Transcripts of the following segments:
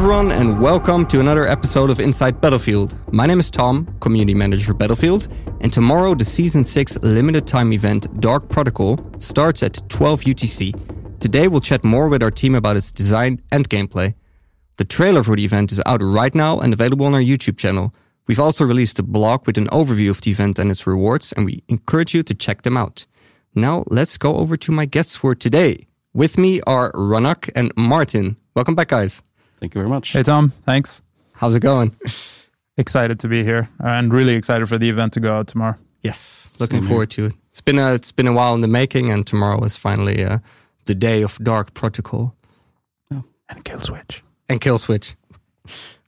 Everyone, and welcome to another episode of Inside Battlefield. My name is Tom, community manager for Battlefield, and tomorrow the Season 6 limited time event Dark Protocol starts at 12 UTC. Today we'll chat more with our team about its design and gameplay. The trailer for the event is out right now and available on our YouTube channel. We've also released a blog with an overview of the event and its rewards, and we encourage you to check them out. Now, let's go over to my guests for today. With me are Raunaq and Martin. Welcome back, guys. Thank you very much. Hey, Tom. Thanks. How's it going? Excited to be here and really excited for the event to go out tomorrow. Yes, looking forward to it. It's been a it's been a while in the making, and tomorrow is finally uh, the day of Dark Protocol And kill switch. and Kill Switch,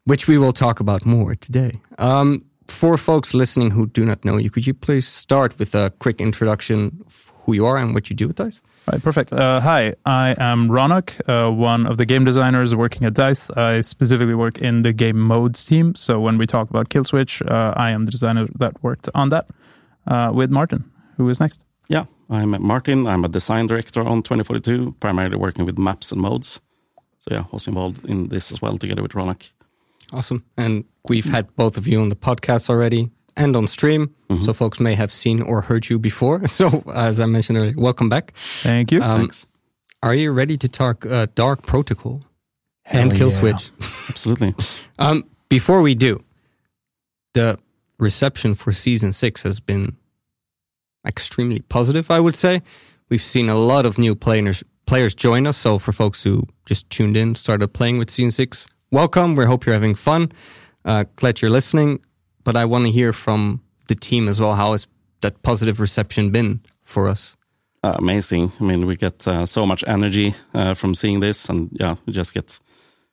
which we will talk about more today. Um, for folks listening who do not know you, could you please start with a quick introduction of who you are and what you do with Dice? Right, perfect. Uh, hi, I am Raunaq, uh, one of the game designers working at DICE. I specifically work in the game modes team. So when we talk about kill switch, uh, I am the designer that worked on that uh, with Martin, who is next. Yeah, I'm Martin. I'm a design director on 2042, primarily working with maps and modes. So yeah, was involved in this as well together with Raunaq. Awesome. And we've had both of you on the podcast already and on stream. So folks may have seen or heard you before. So as I mentioned earlier, welcome back. Thank you. Um, Thanks. Are you ready to talk uh, Dark Protocol and Kill yeah. Switch? Absolutely. Um, before we do, the reception for season six has been extremely positive, I would say. We've seen a lot of new players players join us. So for folks who just tuned in, started playing with season six, welcome. We hope you're having fun. Uh, glad you're listening. But I want to hear from the team as well. How has that positive reception been for us? Uh, amazing. I mean, we get uh, so much energy uh, from seeing this, and yeah, we just get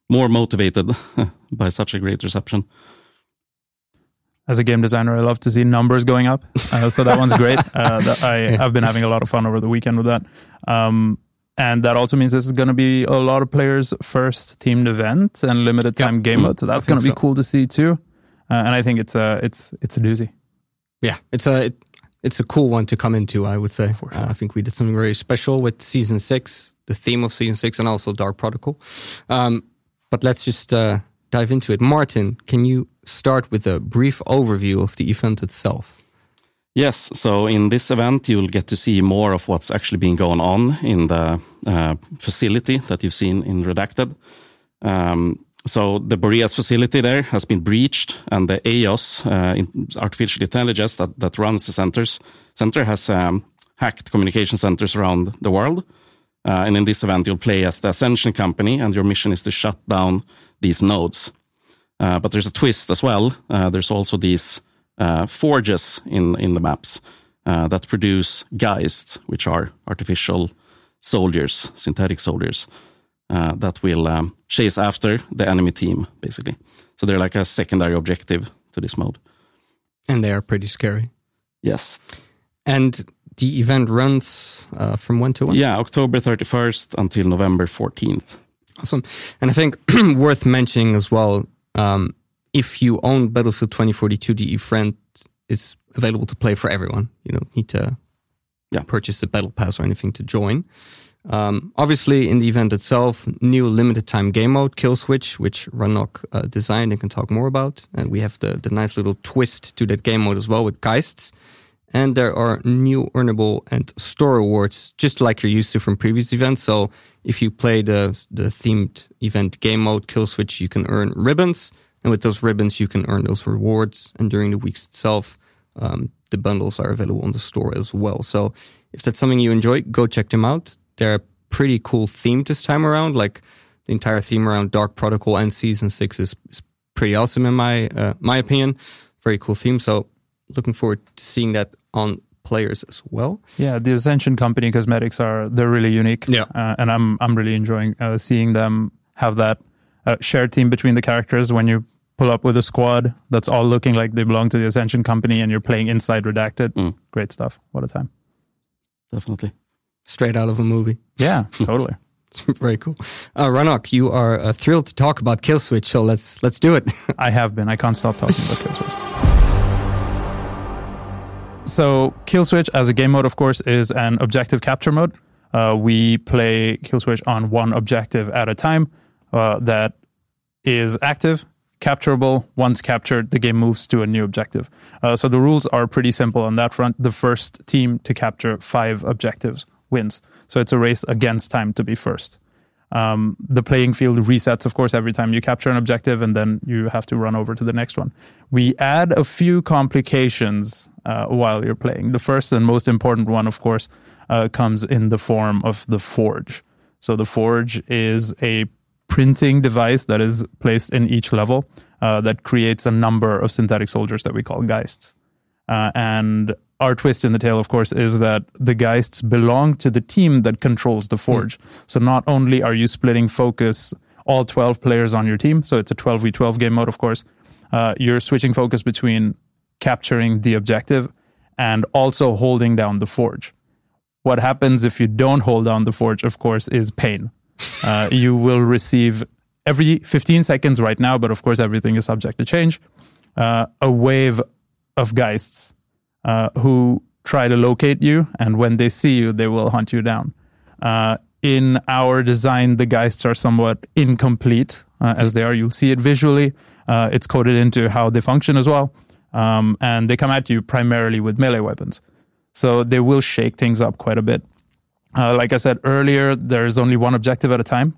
more motivated by such a great reception. As a game designer, I love to see numbers going up. Uh, so that one's great. Uh, that I, I've been having a lot of fun over the weekend with that. Um, and that also means this is going to be a lot of players' first teamed event and limited time game mode. So that's going to be so. cool to see too. Uh, and I think it's a it's it's a doozy. Yeah, it's a it, it's a cool one to come into. I would say. Uh, I think we did something very special with season six, the theme of season six, and also Dark Protocol. Um, but let's just uh, dive into it. Martin, can you start with a brief overview of the event itself? Yes, so in this event, you'll get to see more of what's actually been going on in the uh, facility that you've seen in Redacted. Um, so the Boreas facility there has been breached, and the AOS, uh, artificial intelligence that, that runs the centers, center has um, hacked communication centers around the world. Uh, and in this event, you'll play as the Ascension company, and your mission is to shut down these nodes. Uh, but there's a twist as well. Uh, there's also these uh, forges in in the maps uh, that produce geists, which are artificial soldiers, synthetic soldiers uh, that will um, chase after the enemy team, basically. So they're like a secondary objective to this mode. And they are pretty scary. Yes. And the event runs uh, from when to when? Yeah, October 31st until November 14th. Awesome. And I think worth mentioning as well, um, if you own Battlefield 2042, the event is available to play for everyone. You don't need to Yeah. purchase a battle pass or anything to join. Um, obviously, in the event itself, new limited time game mode, Kill Switch, which Raunaq uh, designed and can talk more about. And we have the, the nice little twist to that game mode as well with Geists. And there are new earnable and store rewards, just like you're used to from previous events. So if you play the the themed event game mode Kill Switch, you can earn ribbons, and with those ribbons, you can earn those rewards. And during the weeks itself, um, the bundles are available on the store as well. So if that's something you enjoy, go check them out. They're a pretty cool theme this time around. Like the entire theme around Dark Protocol and Season Six is, is pretty awesome in my uh, my opinion. Very cool theme. So looking forward to seeing that on players as well. Yeah, the Ascension Company cosmetics are they're really unique. Yeah. uh, and I'm I'm really enjoying uh, seeing them have that uh, shared team between the characters when you pull up with a squad that's all looking like they belong to the Ascension Company and you're playing inside Redacted. Mm. Great stuff. What a time. Definitely. Straight out of a movie. Yeah, totally. Very cool. Uh, Raunaq, you are uh, thrilled to talk about Kill Switch, so let's let's do it. I have been. I can't stop talking about Kill Switch. So, Kill Switch as a game mode, of course, is an objective capture mode. Uh, we play Kill Switch on one objective at a time. Uh, that is active, capturable. Once captured, the game moves to a new objective. Uh, so the rules are pretty simple on that front. The first team to capture five objectives wins. So it's a race against time to be first. Um, the playing field resets, of course, every time you capture an objective, and then you have to run over to the next one. We add a few complications uh, while you're playing. The first and most important one, of course, uh, comes in the form of the forge. So the forge is a printing device that is placed in each level uh, that creates a number of synthetic soldiers that we call geists. Uh, and our twist in the tale, of course, is that the Geists belong to the team that controls the Forge. Mm. So not only are you splitting focus, all 12 players on your team, so it's a 12v12 game mode, of course, uh, you're switching focus between capturing the objective and also holding down the Forge. What happens if you don't hold down the Forge, of course, is pain. Uh, you will receive every 15 seconds right now, but of course, everything is subject to change, uh, a wave of Geists uh, who try to locate you, and when they see you, they will hunt you down. Uh, in our design, the geists are somewhat incomplete uh, as they are. You'll see it visually. Uh, it's coded into how they function as well. Um, and they come at you primarily with melee weapons. So they will shake things up quite a bit. Uh, like I said earlier, there's only one objective at a time.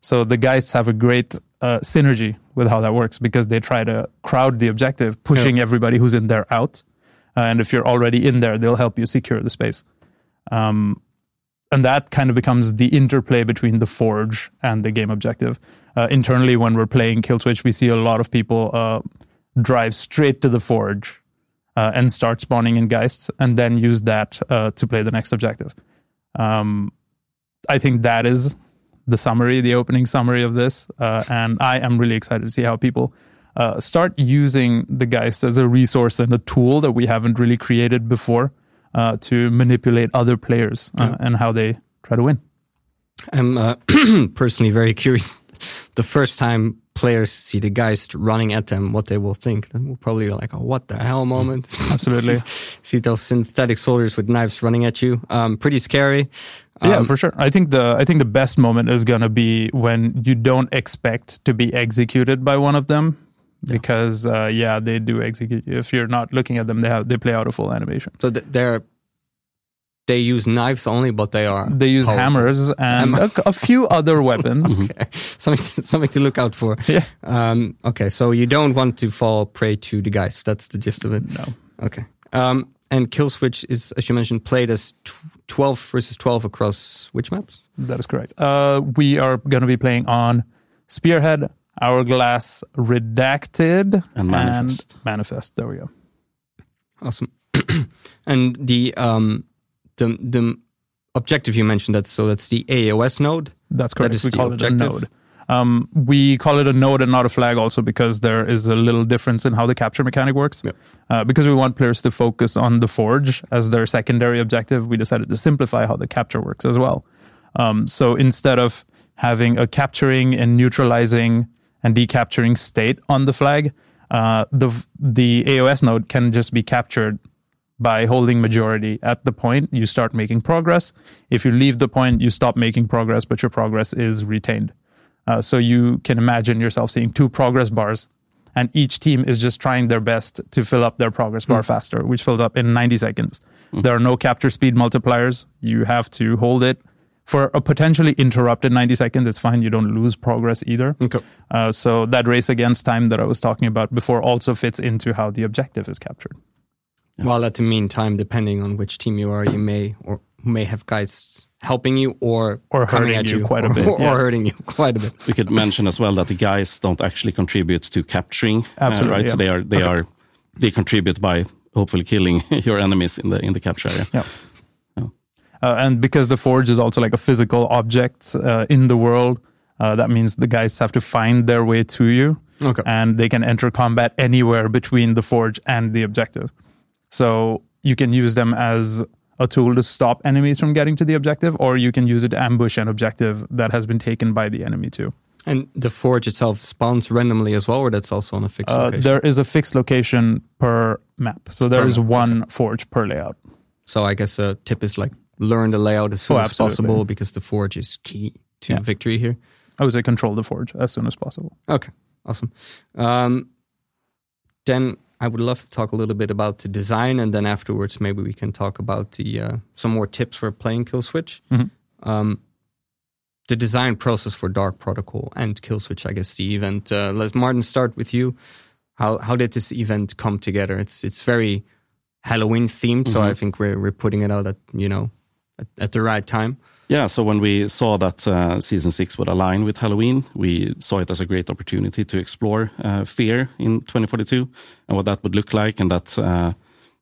So the geists have a great uh, synergy with how that works because they try to crowd the objective, pushing yeah. everybody who's in there out. Uh, and if you're already in there, they'll help you secure the space. Um, and that kind of becomes the interplay between the forge and the game objective. Uh, internally, when we're playing Killswitch, we see a lot of people uh, drive straight to the forge uh, and start spawning in Geists, and then use that uh, to play the next objective. Um, I think that is the summary, the opening summary of this, uh, and I am really excited to see how people uh, start using the Geist as a resource and a tool that we haven't really created before uh, to manipulate other players uh, yeah. and how they try to win. I'm uh, personally very curious. The first time players see the Geist running at them, what they will think. And we'll probably be like, oh, what the hell moment. Absolutely. see those synthetic soldiers with knives running at you. Um, pretty scary. Um, yeah, for sure. I think the I think the best moment is gonna be when you don't expect to be executed by one of them, because uh, yeah, they do execute. If you're not looking at them, they have they play out a full animation. So they're they use knives only, but they are they use powerful. hammers and a, a, few other weapons. okay. something to, something to look out for. Yeah. Um, okay, so you don't want to fall prey to the guys. That's the gist of it. No. Okay. Um, and Killswitch is, as you mentioned, played as twelve versus twelve across which maps? That is correct. Uh, we are going to be playing on Spearhead, Hourglass Redacted and Manifest. And manifest. There we go. Awesome. and the um the the objective you mentioned that so that's the AOS node. That's correct. That we call objective. it a node. Um, we call it a node and not a flag also because there is a little difference in how the capture mechanic works. Yep. Uh, because we want players to focus on the forge as their secondary objective, we decided to simplify how the capture works as well. Um, so instead of having a capturing and neutralizing and be capturing state on the flag, uh, the the AOS node can just be captured by holding majority at the point you start making progress. If you leave the point, you stop making progress, but your progress is retained. Uh, so you can imagine yourself seeing two progress bars, and each team is just trying their best to fill up their progress bar mm. faster, which fills up in 90 seconds. Mm. There are no capture speed multipliers. You have to hold it for a potentially interrupted 90 seconds, it's fine. You don't lose progress either. Okay. Uh, so that race against time that I was talking about before also fits into how the objective is captured. Yeah. While at the meantime, depending on which team you are, you may or may have geists helping you or or hurting at you, you quite a bit, or, yes. or, hurting you quite a bit. We could mention as well that the geists don't actually contribute to capturing, Absolutely, uh, right? Yeah. So they are they okay. are they contribute by hopefully killing your enemies in the in the capture area. Yeah. Uh, and because the forge is also like a physical object uh, in the world, uh, that means the geists have to find their way to you. Okay. And they can enter combat anywhere between the forge and the objective. So you can use them as a tool to stop enemies from getting to the objective, or you can use it to ambush an objective that has been taken by the enemy too. And the forge itself spawns randomly as well, or that's also on a fixed uh, location? There is a fixed location per map. So there per is map. one okay. forge per layout. So I guess a tip is like learn the layout as soon oh, as possible because the forge is key to yeah. victory here. I would say control the forge as soon as possible. Okay. awesome. Um, then I would love to talk a little bit about the design, and then afterwards maybe we can talk about the uh, some more tips for playing Kill Switch. Mhm. Um, the design process for Dark Protocol and Kill Switch, I guess the event. Uh, let's Martin start with you. How how did this event come together? It's it's very Halloween themed, so I think we're we're putting it out at you know at, at the right time. Yeah, so when we saw that uh, season six would align with Halloween, we saw it as a great opportunity to explore uh, fear in 2042 and what that would look like, and that uh,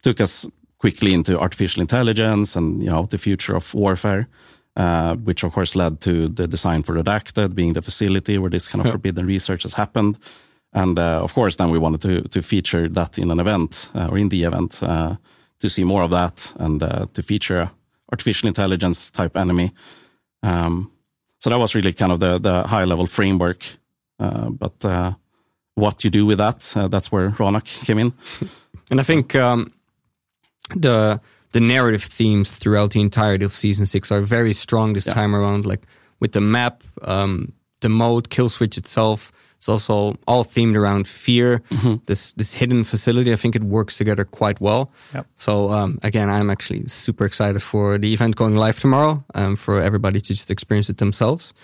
took us quickly into artificial intelligence and you know the future of warfare, uh, which of course led to the design for Redacted being the facility where this kind of forbidden research has happened. And uh, of course, then we wanted to to feature that in an event uh, or in the event uh, to see more of that and uh, to feature artificial intelligence type enemy. Um, so that was really kind of the the high level framework. Uh, but uh, what you do with that, uh, that's where Raunaq came in. And I think um, the the narrative themes throughout the entirety of season six are very strong this time around. Like with the map, um, the mode, kill switch itself. It's also all themed around fear. This this hidden facility. I think it works together quite well. Yep. So um, again, I'm actually super excited for the event going live tomorrow. Um, for everybody to just experience it themselves.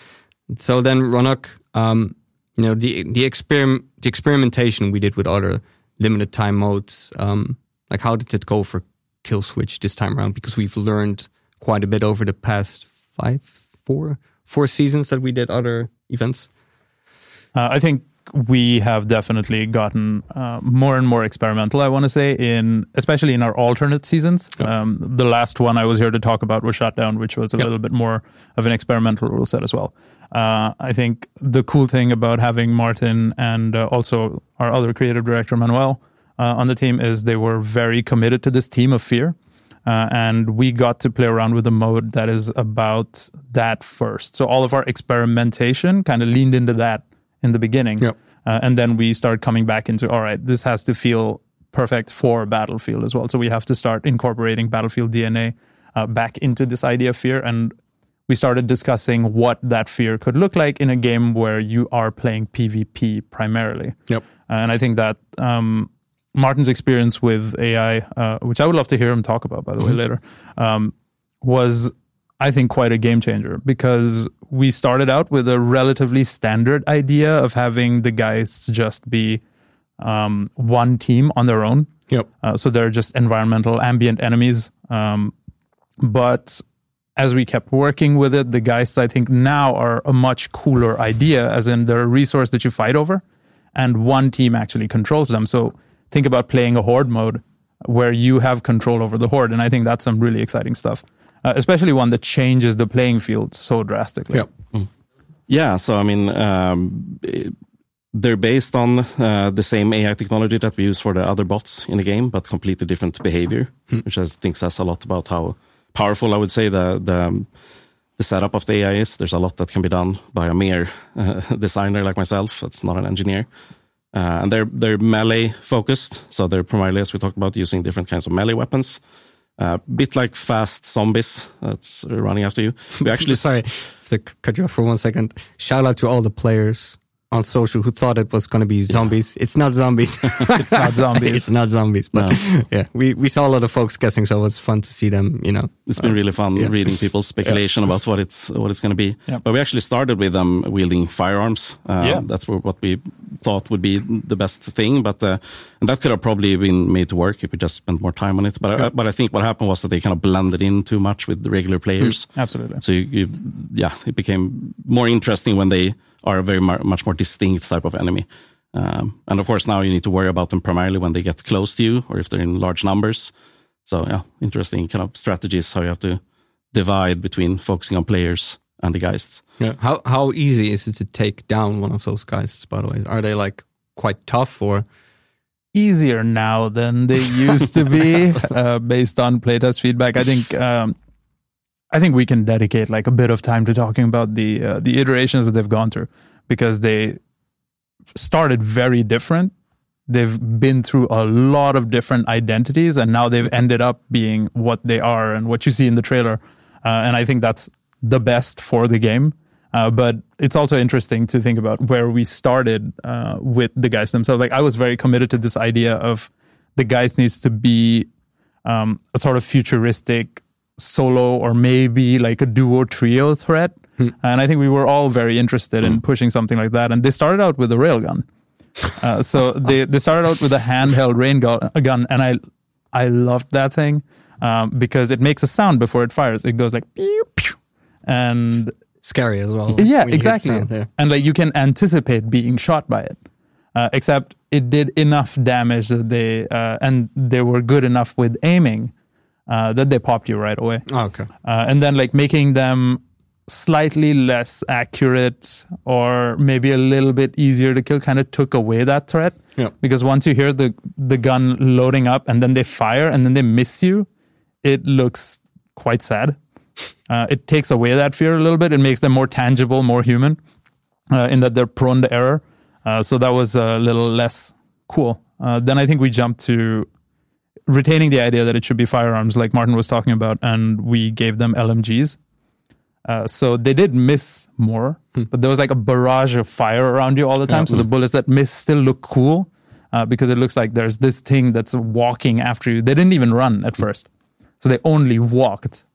So then, Raunaq, um, you know the the experiment the experimentation we did with other limited time modes. Um, like how did it go for Kill Switch this time around? Because we've learned quite a bit over the past five, four, four seasons that we did other events. Uh, I think we have definitely gotten uh, more and more experimental. I want to say in especially in our alternate seasons. Um, the last one I was here to talk about was Shutdown, which was a little bit more of an experimental rule set as well. Uh, I think the cool thing about having Martin and uh, also our other creative director Manuel uh, on the team is they were very committed to this team of fear. Uh, and we got to play around with a mode that is about that first. So all of our experimentation kind of leaned into that in the beginning. Yep. Uh, and then we start coming back into all right, this has to feel perfect for Battlefield as well. So we have to start incorporating Battlefield DNA uh, back into this idea of fear. And we started discussing what that fear could look like in a game where you are playing PvP primarily. Yep. And I think that um, Martin's experience with AI, uh, which I would love to hear him talk about, by the way, later, um, was, I think, quite a game changer because we started out with a relatively standard idea of having the geists just be um, one team on their own. Yep. Uh, so they're just environmental ambient enemies. Um, but as we kept working with it, the geists I think now are a much cooler idea, as in they're a resource that you fight over, and one team actually controls them. So think about playing a horde mode where you have control over the horde, and I think that's some really exciting stuff, uh, especially one that changes the playing field so drastically. Yep. Yeah, so I mean, um, they're based on uh, the same AI technology that we use for the other bots in the game, but completely different behavior, which I think says a lot about how powerful I would say the the um, the setup of the AI is. There's a lot that can be done by a mere uh, designer like myself. That's not an engineer. Uh, and they're they're melee focused, so they're primarily, as we talked about, using different kinds of melee weapons. A uh, bit like fast zombies that's running after you. We actually Sorry to cut you off for one second. Shout out to all the players on social who thought it was going to be zombies. It's not zombies. It's not zombies. it's not zombies. But yeah, we, we saw a lot of folks guessing, so it was fun to see them, you know. It's been really fun reading people's speculation about what it's what it's going to be. Yeah. But we actually started with them wielding firearms. Uh, Yeah. that's what we thought would be the best thing. But uh, and that could have probably been made to work if we just spent more time on it. But I, but I think what happened was that they kind of blended in too much with the regular players. Absolutely. So you, you, yeah, it became more interesting when they are a very mu- much more distinct type of enemy. Um, and of course, now you need to worry about them primarily when they get close to you or if they're in large numbers. So yeah, interesting kind of strategies how you have to divide between focusing on players and the geists. Yeah. How how easy is it to take down one of those guys? By the way, are they like quite tough or? easier now than they used to be uh, based on playtest feedback. I think um, I think we can dedicate like a bit of time to talking about the uh, the iterations that they've gone through because they started very different. They've been through a lot of different identities, and now they've ended up being what they are and what you see in the trailer. Uh, and I think that's the best for the game. Uh, but it's also interesting to think about where we started uh, with the geists themselves. Like I was very committed to this idea of the geists needs to be um, a sort of futuristic solo or maybe like a duo trio threat. And I think we were all very interested in pushing something like that. And they started out with a railgun. Uh, so they, they started out with a handheld railgun, gun, and I I loved that thing um, because it makes a sound before it fires. It goes like pew, pew, and Scary as well. yeah, when you hear the exactly. sound, yeah. And like you can anticipate being shot by it. Uh, except it did enough damage that they uh, and they were good enough with aiming uh, that they popped you right away. Oh, okay. Uh, and then like making them slightly less accurate or maybe a little bit easier to kill kind of took away that threat. Yeah. Because once you hear the the gun loading up and then they fire and then they miss you, it looks quite sad. Uh, it takes away that fear a little bit. It makes them more tangible, more human, uh, in that they're prone to error. Uh, so that was a little less cool. Uh, then I think we jumped to retaining the idea that it should be firearms, like Martin was talking about, and we gave them LMGs. Uh, so they did miss more, but there was like a barrage of fire around you all the time. So the bullets that miss still look cool uh, because it looks like there's this thing that's walking after you. They didn't even run at first, so they only walked,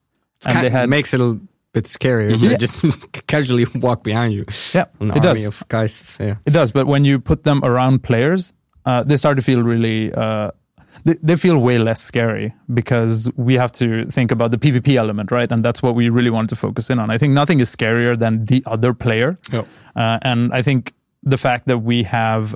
and they had makes it a bit scarier if they just casually walk behind you. yeah, it does. of guys. Yeah. It does, but when you put them around players, uh, they start to feel really. They, they feel way less scary because we have to think about the PvP element, right? And that's what we really want to focus in on. I think nothing is scarier than the other player, Yep. uh, and I think the fact that we have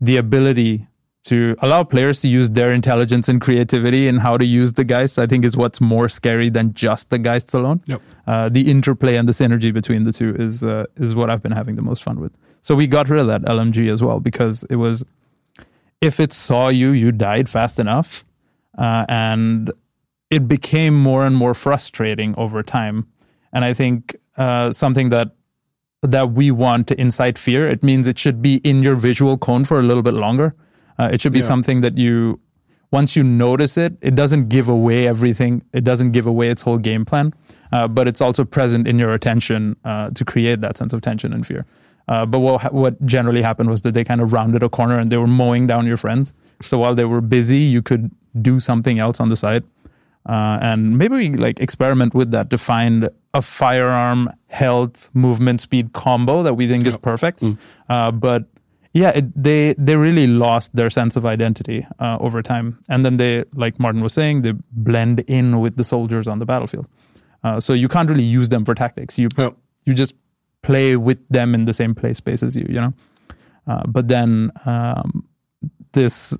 the ability to allow players to use their intelligence and creativity and how to use the geists, I think is what's more scary than just the geists alone. Yep. Uh, the interplay and the synergy between the two is uh, is what I've been having the most fun with. So we got rid of that LMG as well because it was if it saw you, you died fast enough, uh, and it became more and more frustrating over time. And I think uh, something that that we want to incite fear, it means it should be in your visual cone for a little bit longer. Uh, it should be Yeah. something that you, once you notice it, it doesn't give away everything. It doesn't give away its whole game plan, uh, but it's also present in your attention uh, to create that sense of tension and fear. Uh, but what what generally happened was that they kind of rounded a corner and they were mowing down your friends. So while they were busy, you could do something else on the side, uh, and maybe we like experiment with that to find a firearm health movement speed combo that we think is perfect. Uh, but yeah, it, they they really lost their sense of identity uh, over time, and then they, like Martin was saying, they blend in with the soldiers on the battlefield. Uh, so you can't really use them for tactics. You you just play with them in the same play space as you, you know. Uh, but then um, this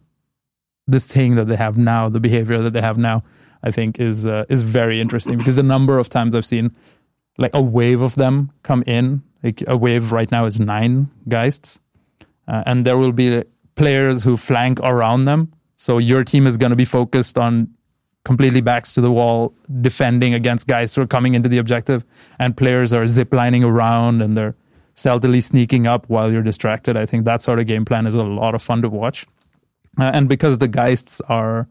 this thing that they have now, the behavior that they have now, I think is uh, is very interesting because the number of times I've seen like a wave of them come in, like a wave right now is nine geists, uh, and there will be players who flank around them. So your team is going to be focused on completely backs to the wall, defending against geists who are coming into the objective, and players are ziplining around and they're stealthily sneaking up while you're distracted. I think that sort of game plan is a lot of fun to watch. Uh, and because the geists are,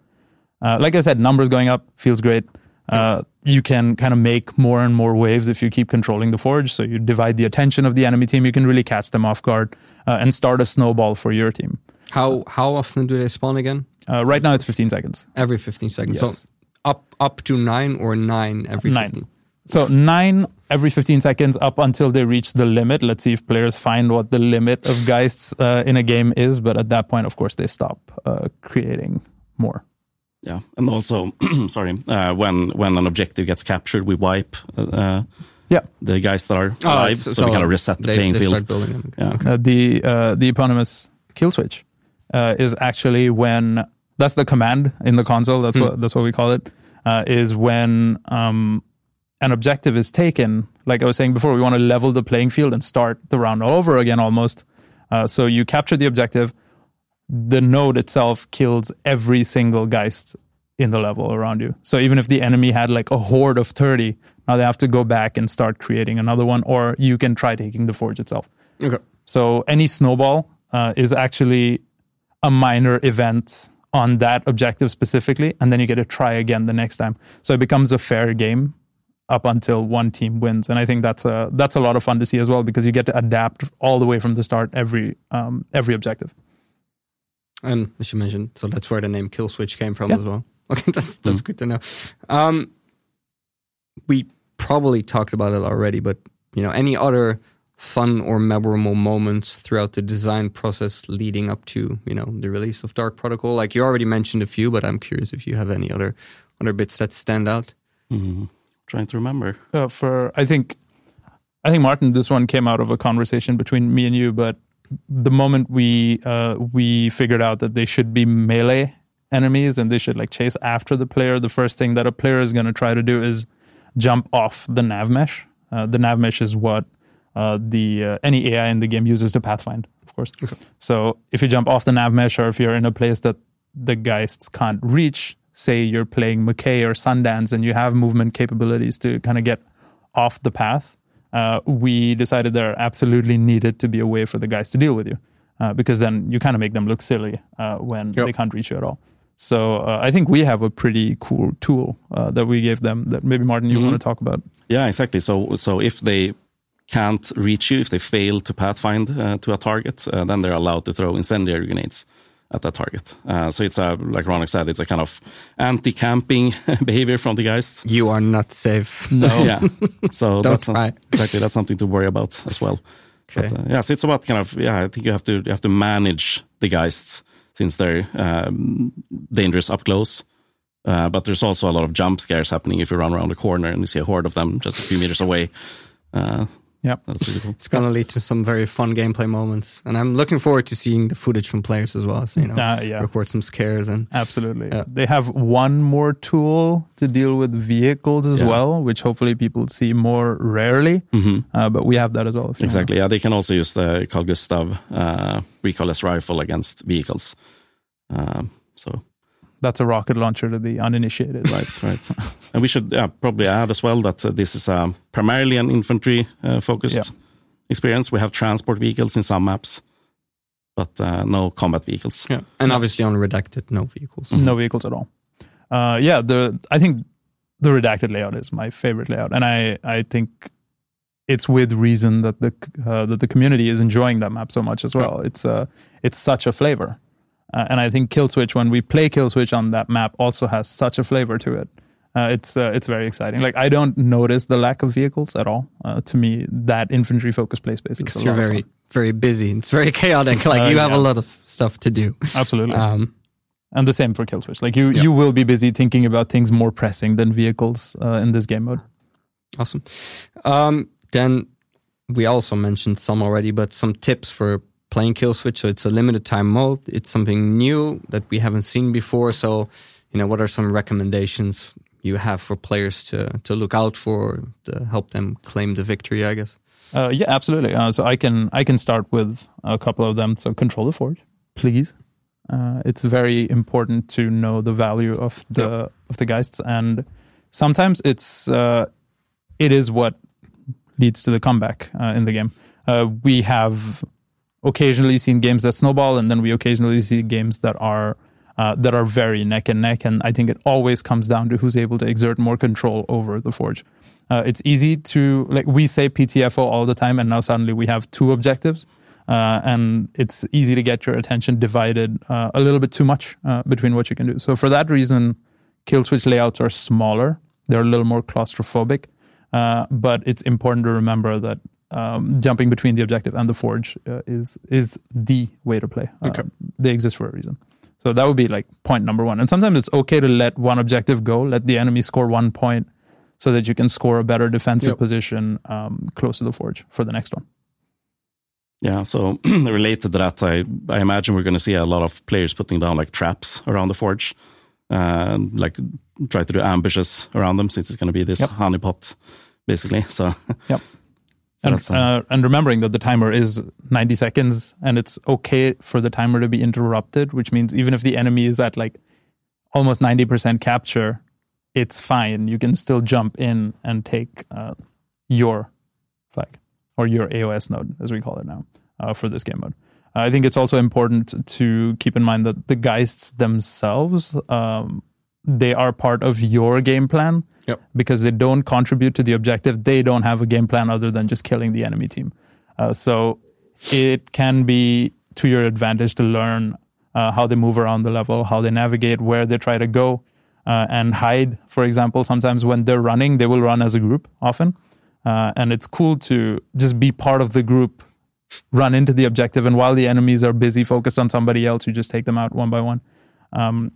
uh, like I said, numbers going up feels great. Uh, you can kind of make more and more waves if you keep controlling the forge. So you divide the attention of the enemy team. You can really catch them off guard uh, and start a snowball for your team. How how often do they spawn again? Uh, right now it's 15 seconds. Every 15 seconds. Yes. So up up to nine or nine every Nine. 15. So nine every 15 seconds up until they reach the limit. Let's see if players find what the limit of geists uh, in a game is. But at that point, of course, they stop uh, creating more. Yeah, and also, sorry, uh, when when an objective gets captured, we wipe uh, Yeah. the geists that are Oh, alive, it's- so, we kind of reset the they, playing they field. Start building them. Yeah. Okay. Uh, the uh, the eponymous kill switch uh, is actually when that's the command in the console. That's what that's what we call it. Uh, is when um, an objective is taken. Like I was saying before, we want to level the playing field and start the round all over again, almost. Uh, so you capture the objective. The node itself kills every single geist in the level around you. So even if the enemy had like a horde of 30, now they have to go back and start creating another one, or you can try taking the forge itself. Okay. So any snowball uh, is actually a minor event on that objective specifically, and then you get to try again the next time. So it becomes a fair game up until one team wins. And I think that's a that's a lot of fun to see as well because you get to adapt all the way from the start every um, every objective. And as you mentioned, so that's where the name Kill Switch came from Yeah. as well. Okay, that's that's good to know. Um, we probably talked about it already, but you know, any other fun or memorable moments throughout the design process leading up to you know the release of Dark Protocol? Like you already mentioned a few, but I'm curious if you have any other other bits that stand out. Mhm. Trying to remember. uh, for I think I think Martin, this one came out of a conversation between me and you, but the moment we uh, we figured out that they should be melee enemies and they should like chase after the player, the first thing that a player is going to try to do is jump off the nav mesh. Uh, the nav mesh is what uh, the uh, any AI in the game uses to pathfind, of course. Okay. So if you jump off the nav mesh, or if you're in a place that the geists can't reach, say you're playing Mackay or Sundance, and you have movement capabilities to kind of get off the path, uh, we decided there absolutely needed to be a way for the geists to deal with you, uh, because then you kind of make them look silly uh, when Yep. they can't reach you at all. So uh, I think we have a pretty cool tool uh, that we gave them that maybe Martin you want to talk about. Yeah, exactly. So so if they can't reach you, if they fail to pathfind uh, to a target, uh, then they're allowed to throw incendiary grenades at that target. Uh, so it's a like Raunaq said, it's a kind of anti-camping behavior from the Geists. You are not safe. No, Yeah. So Don't that's some- try. exactly that's something to worry about as well. Okay. But, uh, yeah, so it's about kind of yeah. I think you have to you have to manage the geists since they're um, dangerous up close. Uh, but there's also a lot of jump scares happening if you run around a corner and you see a horde of them just a few meters away. Uh, Yep. that's really cool. It's going to lead to some very fun gameplay moments, and I'm looking forward to seeing the footage from players as well. So you know, Uh, yeah. record some scares and Absolutely. Yeah. They have one more tool to deal with vehicles as Yeah. well, which hopefully people see more rarely. Mhm. Uh, but we have that as well. if you. Exactly. Yeah, they can also use the Carl Gustav uh, recoilless rifle against vehicles. Um, so That's a rocket launcher to the uninitiated. right, right. and we should yeah, probably add as well that uh, this is um, primarily an infantry uh, focused Yeah. experience. We have transport vehicles in some maps, but uh, no combat vehicles. yeah, and obviously on redacted, no vehicles. no vehicles at all. Uh, yeah, the I think the redacted layout is my favorite layout, and I I think it's with reason that the uh, that the community is enjoying that map so much as well. It's uh it's such a flavor, uh, and I think Kill Switch when we play Kill Switch on that map also has such a flavor to it. Uh, it's uh, it's very exciting. Like I don't notice the lack of vehicles at all. Uh, to me, that infantry focused play space is Because you're very very busy. It's very chaotic. Like Uh, you have a lot of stuff to do. absolutely. Um, And the same for Kill Switch. Like you, you will be busy thinking about things more pressing than vehicles uh, in this game mode. Awesome. Um, then we also mentioned some already, but some tips for playing Kill Switch. So it's a limited time mode. It's something new that we haven't seen before. So, you know, what are some recommendations you have for players to to look out for to help them claim the victory? I guess. Uh, yeah, absolutely. Uh, so I can I can start with a couple of them. So control the forge, please. Uh, it's very important to know the value of the of the geists, and sometimes it's uh, it is what leads to the comeback uh, in the game. Uh, we have occasionally seen games that snowball, and then we occasionally see games that are uh, that are very neck and neck. And I think it always comes down to who's able to exert more control over the forge. Uh, it's easy to like we say PTFO all the time, and now suddenly we have two objectives, uh, and it's easy to get your attention divided uh, a little bit too much uh, between what you can do. So for that reason, kill switch layouts are smaller; they're a little more claustrophobic. Uh, but it's important to remember that um, jumping between the objective and the forge uh, is is the way to play. Uh, Okay. They exist for a reason. So that would be like point number one. And sometimes it's okay to let one objective go, let the enemy score one point, so that you can score a better defensive Yep. position um, close to the forge for the next one. Yeah, so related to that, I, I imagine we're going to see a lot of players putting down like traps around the forge, uh, like try to do ambushes around them since it's going to be this Yep. honeypot, basically. So Yep. And, uh, and remembering that the timer is 90 seconds and it's okay for the timer to be interrupted, which means even if the enemy is at like almost 90% capture, it's fine. You can still jump in and take uh, your flag or your AOS node, as we call it now, uh, for this game mode. I think it's also important to keep in mind that the geists themselves um, they are part of your game plan Yep. because they don't contribute to the objective. They don't have a game plan other than just killing the enemy team. Uh, so it can be to your advantage to learn uh, how they move around the level, how they navigate, where they try to go, uh, and hide. For example, sometimes when they're running, they will run as a group often. Uh, and it's cool to just be part of the group, run into the objective, and while the enemies are busy focused on somebody else, you just take them out one by one. Um,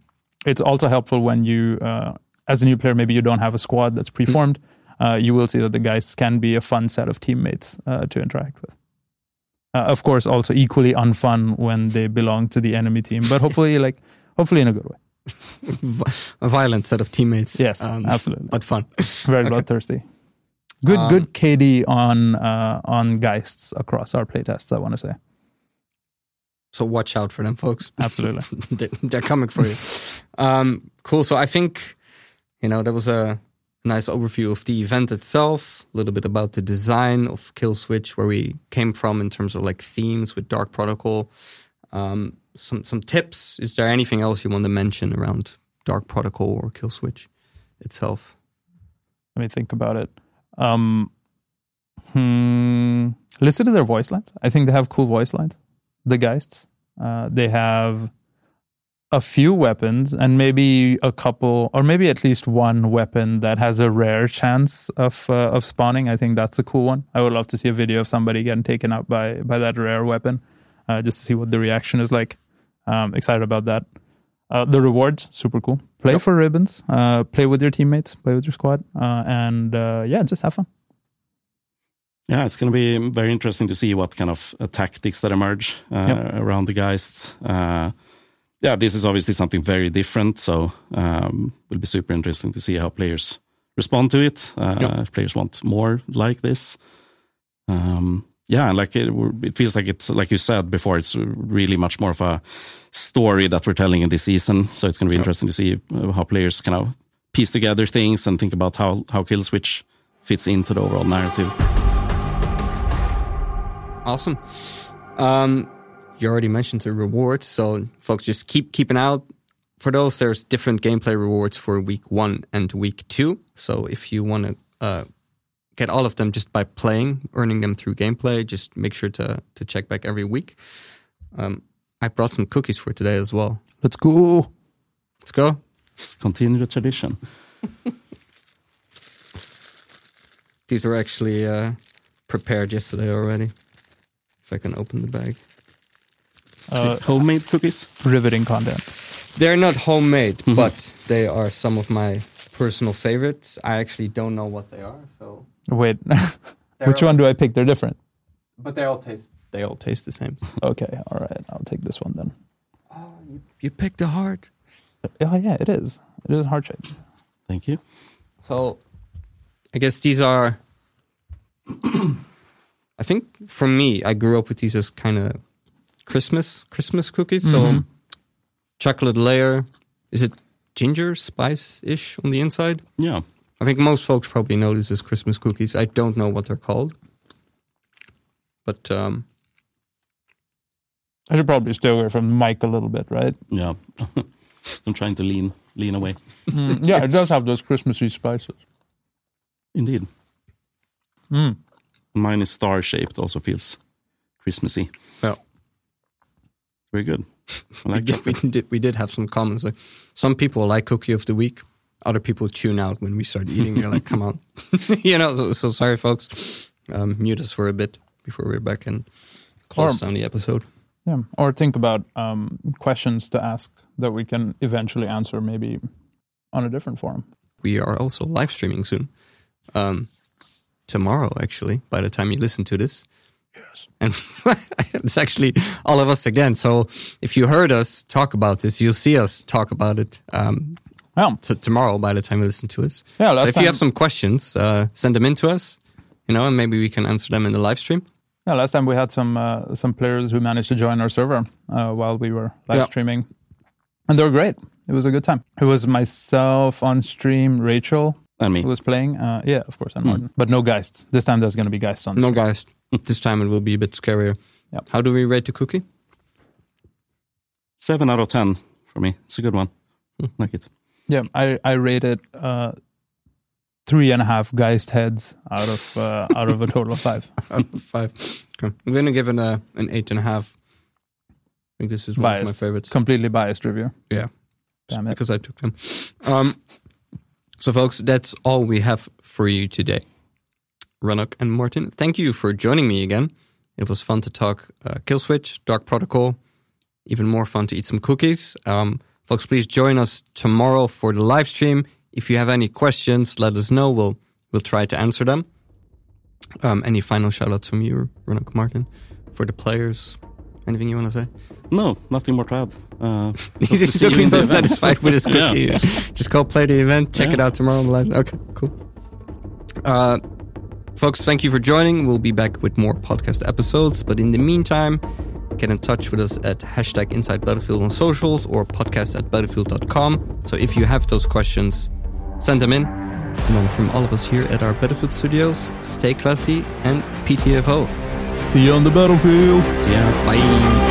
it's also helpful when you, uh, as a new player, maybe you don't have a squad that's preformed. Uh, you will see that the geists can be a fun set of teammates uh, to interact with. Uh, of course, also equally unfun when they belong to the enemy team, but hopefully, like hopefully in a good way. a violent set of teammates. Yes, absolutely. But fun. Very Okay. bloodthirsty. Good, Um, good KD on uh, on Geists across our playtests. I want to say So watch out for them, folks. absolutely. They're coming for you. Um, cool. So I think, you know, that was a nice overview of the event itself, a little bit about the design of Kill Switch, where we came from in terms of like themes with Dark Protocol. Um, some some tips. Is there anything else you want to mention around Dark Protocol or Kill Switch itself? Let me think about it. Um, hmm, listen to their voice lines. I think they have cool voice lines. The Geists. Uh, they have a few weapons and maybe a couple, or maybe at least one weapon that has a rare chance of uh, of spawning. I think that's a cool one. I would love to see a video of somebody getting taken out by by that rare weapon, uh, just to see what the reaction is like. Um, excited about that. Uh, the rewards, super cool. Play Yep. for ribbons. Uh, play with your teammates. Play with your squad. Uh, and uh, yeah, just have fun. Yeah, it's going to be very interesting to see what kind of uh, tactics that emerge uh, Yep. around the Geists. Yeah, this is obviously something very different, so um, will be super interesting to see how players respond to it. Uh, Yep. If players want more like this, um, yeah, and like it, it feels like it's like you said before, it's really much more of a story that we're telling in this season. So it's going to be Yep. interesting to see uh, how players kind of piece together things and think about how how Kill Switch fits into the overall narrative. Awesome. Um, you already mentioned the rewards, so folks, just keep keeping out for those. There's different gameplay rewards for week one and week two. So if you want to uh, get all of them just by playing, earning them through gameplay, just make sure to to check back every week. Um, I brought some cookies for today as well. Let's go. Let's go. Let's continue the tradition. These were actually uh, prepared yesterday already. If I can open the bag. Uh, Homemade cookies. riveting content. They're not homemade, but they are some of my personal favorites. I actually don't know what they are, so Wait, which one do I pick? They're different. But they all taste they all taste the same. Okay, all right. I'll take this one then. Oh, you, you picked the heart. Oh yeah, it is. It is heart shaped. Thank you. So, I guess these are. I think for me, I grew up with these as kind of Christmas Christmas cookies. So, Mhm. chocolate layer. Is it ginger spice ish on the inside? Yeah. I think most folks probably know this as Christmas cookies. I don't know what they're called, but um, I should probably stay away from the mic a little bit, right? Yeah. I'm trying to lean lean away. Mm, yeah, it does have those Christmassy spices. Indeed. Mm. Mine is star shaped, also feels Christmassy. Yeah. Very good. I like Yeah, we did we did have some comments like some people like cookie of the week other people tune out when we start eating they're like come on. You know so, so sorry folks. Um, mute us for a bit before we're back and close Or- down the episode. Yeah, or think about um, questions to ask that we can eventually answer, maybe on a different forum. we are also live streaming soon. Um, tomorrow actually by the time you listen to this yes and it's actually all of us again so if you heard us talk about this you'll see us talk about it um, Yeah, t- tomorrow by the time you listen to us yeah. so if time, you have some questions, uh, send them in to us, you know, and maybe we can answer them in the live stream. yeah, last time we had some uh, some players who managed to join our server uh, while we were live Yeah. streaming, and they were great. It was a good time. It was myself on stream, Rachel And me. who was playing. Uh, yeah, of course, and Martin, but no Geists. This time there's going to be Geists on. No, stream. guys, this time it will be a bit scarier. Yep. How do we rate the cookie? Seven out of ten for me. It's a good one. Hmm. Like it. Yeah, I I rated uh, three and a half Geist heads out of uh, out of a total of five. Out of five. Okay. I'm gonna give it a, an eight and a half. I think this is one Biased. of my favorites. Completely biased review. Yeah. Damn it. because I took them. Um, so, folks, that's all we have for you today. Raunaq and Martin, thank you for joining me again. It was fun to talk uh, Killswitch, Dark Protocol. Even more fun to eat some cookies. Um, folks, please join us tomorrow for the live stream. If you have any questions, let us know. We'll we'll try to answer them. Um, any final shout outs from you, Raunaq Martin, for the players? Anything you want to say? No, nothing more to add. Uh, He's looking so satisfied with his Yeah. cookie. Just go play the event, check it out tomorrow on. Okay, cool. Uh, folks, thank you for joining. We'll be back with more podcast episodes. But in the meantime, get in touch with us at hashtag Inside Battlefield on socials or podcast at battlefield.com. So if you have those questions, send them in. And then from all of us here at our Battlefield studios, stay classy and PTFO. See you on the battlefield. See ya. Bye.